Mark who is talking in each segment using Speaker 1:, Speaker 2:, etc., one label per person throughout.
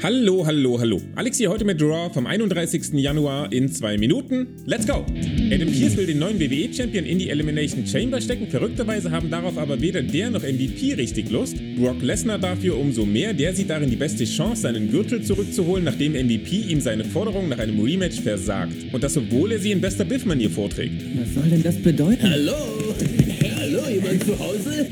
Speaker 1: Hallo, hallo, hallo. Alex hier heute mit Raw vom 31. Januar in zwei Minuten. Let's go! Adam Pearce will den neuen WWE-Champion in die Elimination Chamber stecken. Verrückterweise haben darauf aber weder der noch MVP richtig Lust. Brock Lesnar dafür umso mehr. Der sieht darin die beste Chance, seinen Gürtel zurückzuholen, nachdem MVP ihm seine Forderung nach einem Rematch versagt. Und das, obwohl er sie in bester Biff-Manier vorträgt.
Speaker 2: Was soll denn das bedeuten?
Speaker 3: Hallo? Hallo, jemand zu Hause?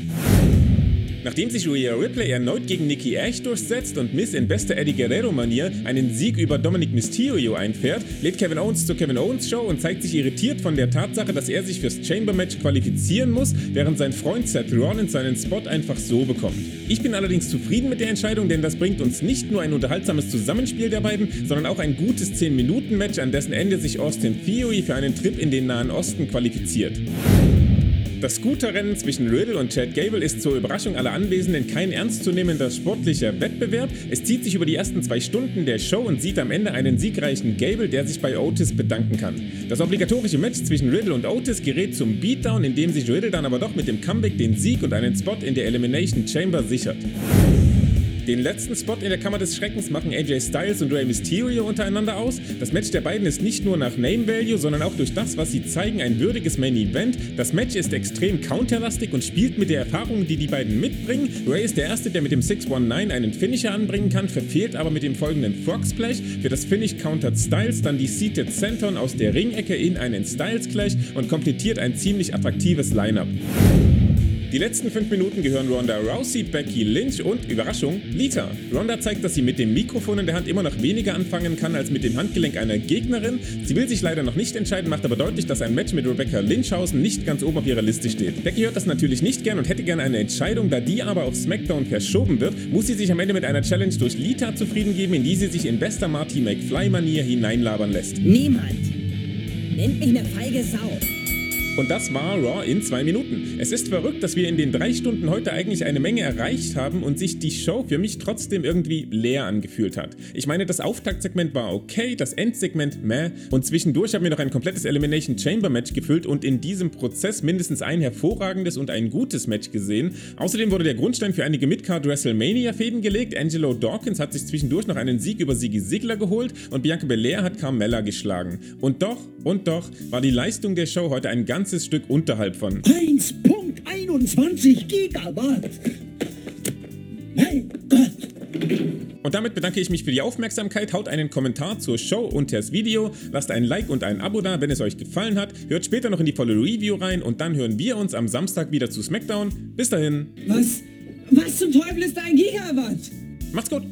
Speaker 1: Nachdem sich Rhea Ripley erneut gegen Nikki Ash durchsetzt und Miss in bester Eddie Guerrero-Manier einen Sieg über Dominic Mysterio einfährt, lädt Kevin Owens zur Kevin Owens Show und zeigt sich irritiert von der Tatsache, dass er sich fürs Chamber-Match qualifizieren muss, während sein Freund Seth Rollins seinen Spot einfach so bekommt. Ich bin allerdings zufrieden mit der Entscheidung, denn das bringt uns nicht nur ein unterhaltsames Zusammenspiel der beiden, sondern auch ein gutes 10-Minuten-Match, an dessen Ende sich Austin Theory für einen Trip in den Nahen Osten qualifiziert. Das Scooterrennen zwischen Riddle und Chad Gable ist zur Überraschung aller Anwesenden kein ernstzunehmender sportlicher Wettbewerb. Es zieht sich über die ersten zwei Stunden der Show und sieht am Ende einen siegreichen Gable, der sich bei Otis bedanken kann. Das obligatorische Match zwischen Riddle und Otis gerät zum Beatdown, in dem sich Riddle dann aber doch mit dem Comeback den Sieg und einen Spot in der Elimination Chamber sichert. Den letzten Spot in der Kammer des Schreckens machen AJ Styles und Rey Mysterio untereinander aus. Das Match der beiden ist nicht nur nach Name Value, sondern auch durch das, was sie zeigen, ein würdiges Main Event. Das Match ist extrem counterlastig und spielt mit der Erfahrung, die die beiden mitbringen. Ray ist der Erste, der mit dem 619 einen Finisher anbringen kann, verfehlt aber mit dem folgenden Frog Splash. Für das Finish countert Styles dann die Seated Senton aus der Ringecke in einen Styles Clash und komplettiert ein ziemlich attraktives Lineup. Die letzten fünf Minuten gehören Ronda Rousey, Becky Lynch und, Überraschung, Lita. Ronda zeigt, dass sie mit dem Mikrofon in der Hand immer noch weniger anfangen kann als mit dem Handgelenk einer Gegnerin. Sie will sich leider noch nicht entscheiden, macht aber deutlich, dass ein Match mit Rebecca Lynchhausen nicht ganz oben auf ihrer Liste steht. Becky hört das natürlich nicht gern und hätte gern eine Entscheidung, da die aber auf SmackDown verschoben wird, muss sie sich am Ende mit einer Challenge durch Lita zufrieden geben, in die sie sich in bester Marty McFly-Manier hineinlabern lässt.
Speaker 2: Niemand nennt mich eine feige Sau.
Speaker 1: Und das war Raw in zwei Minuten. Es ist verrückt, dass wir in den drei Stunden heute eigentlich eine Menge erreicht haben und sich die Show für mich trotzdem irgendwie leer angefühlt hat. Ich meine, das Auftaktsegment war okay, das Endsegment meh und zwischendurch haben wir noch ein komplettes Elimination Chamber Match gefüllt und in diesem Prozess mindestens ein hervorragendes und ein gutes Match gesehen. Außerdem wurde der Grundstein für einige Midcard WrestleMania Fäden gelegt. Angelo Dawkins hat sich zwischendurch noch einen Sieg über Sigi Sigler geholt und Bianca Belair hat Carmella geschlagen. Und doch, und doch war die Leistung der Show heute ein ganz ganzes Stück unterhalb von
Speaker 3: 1.21 Gigawatt. Mein Gott.
Speaker 1: Und damit bedanke ich mich für die Aufmerksamkeit. Haut einen Kommentar zur Show unter das Video, lasst ein Like und ein Abo da, wenn es euch gefallen hat. Hört später noch in die volle Review rein und dann hören wir uns am Samstag wieder zu SmackDown. Bis dahin.
Speaker 2: Was? Was zum Teufel ist ein Gigawatt?
Speaker 1: Macht's gut.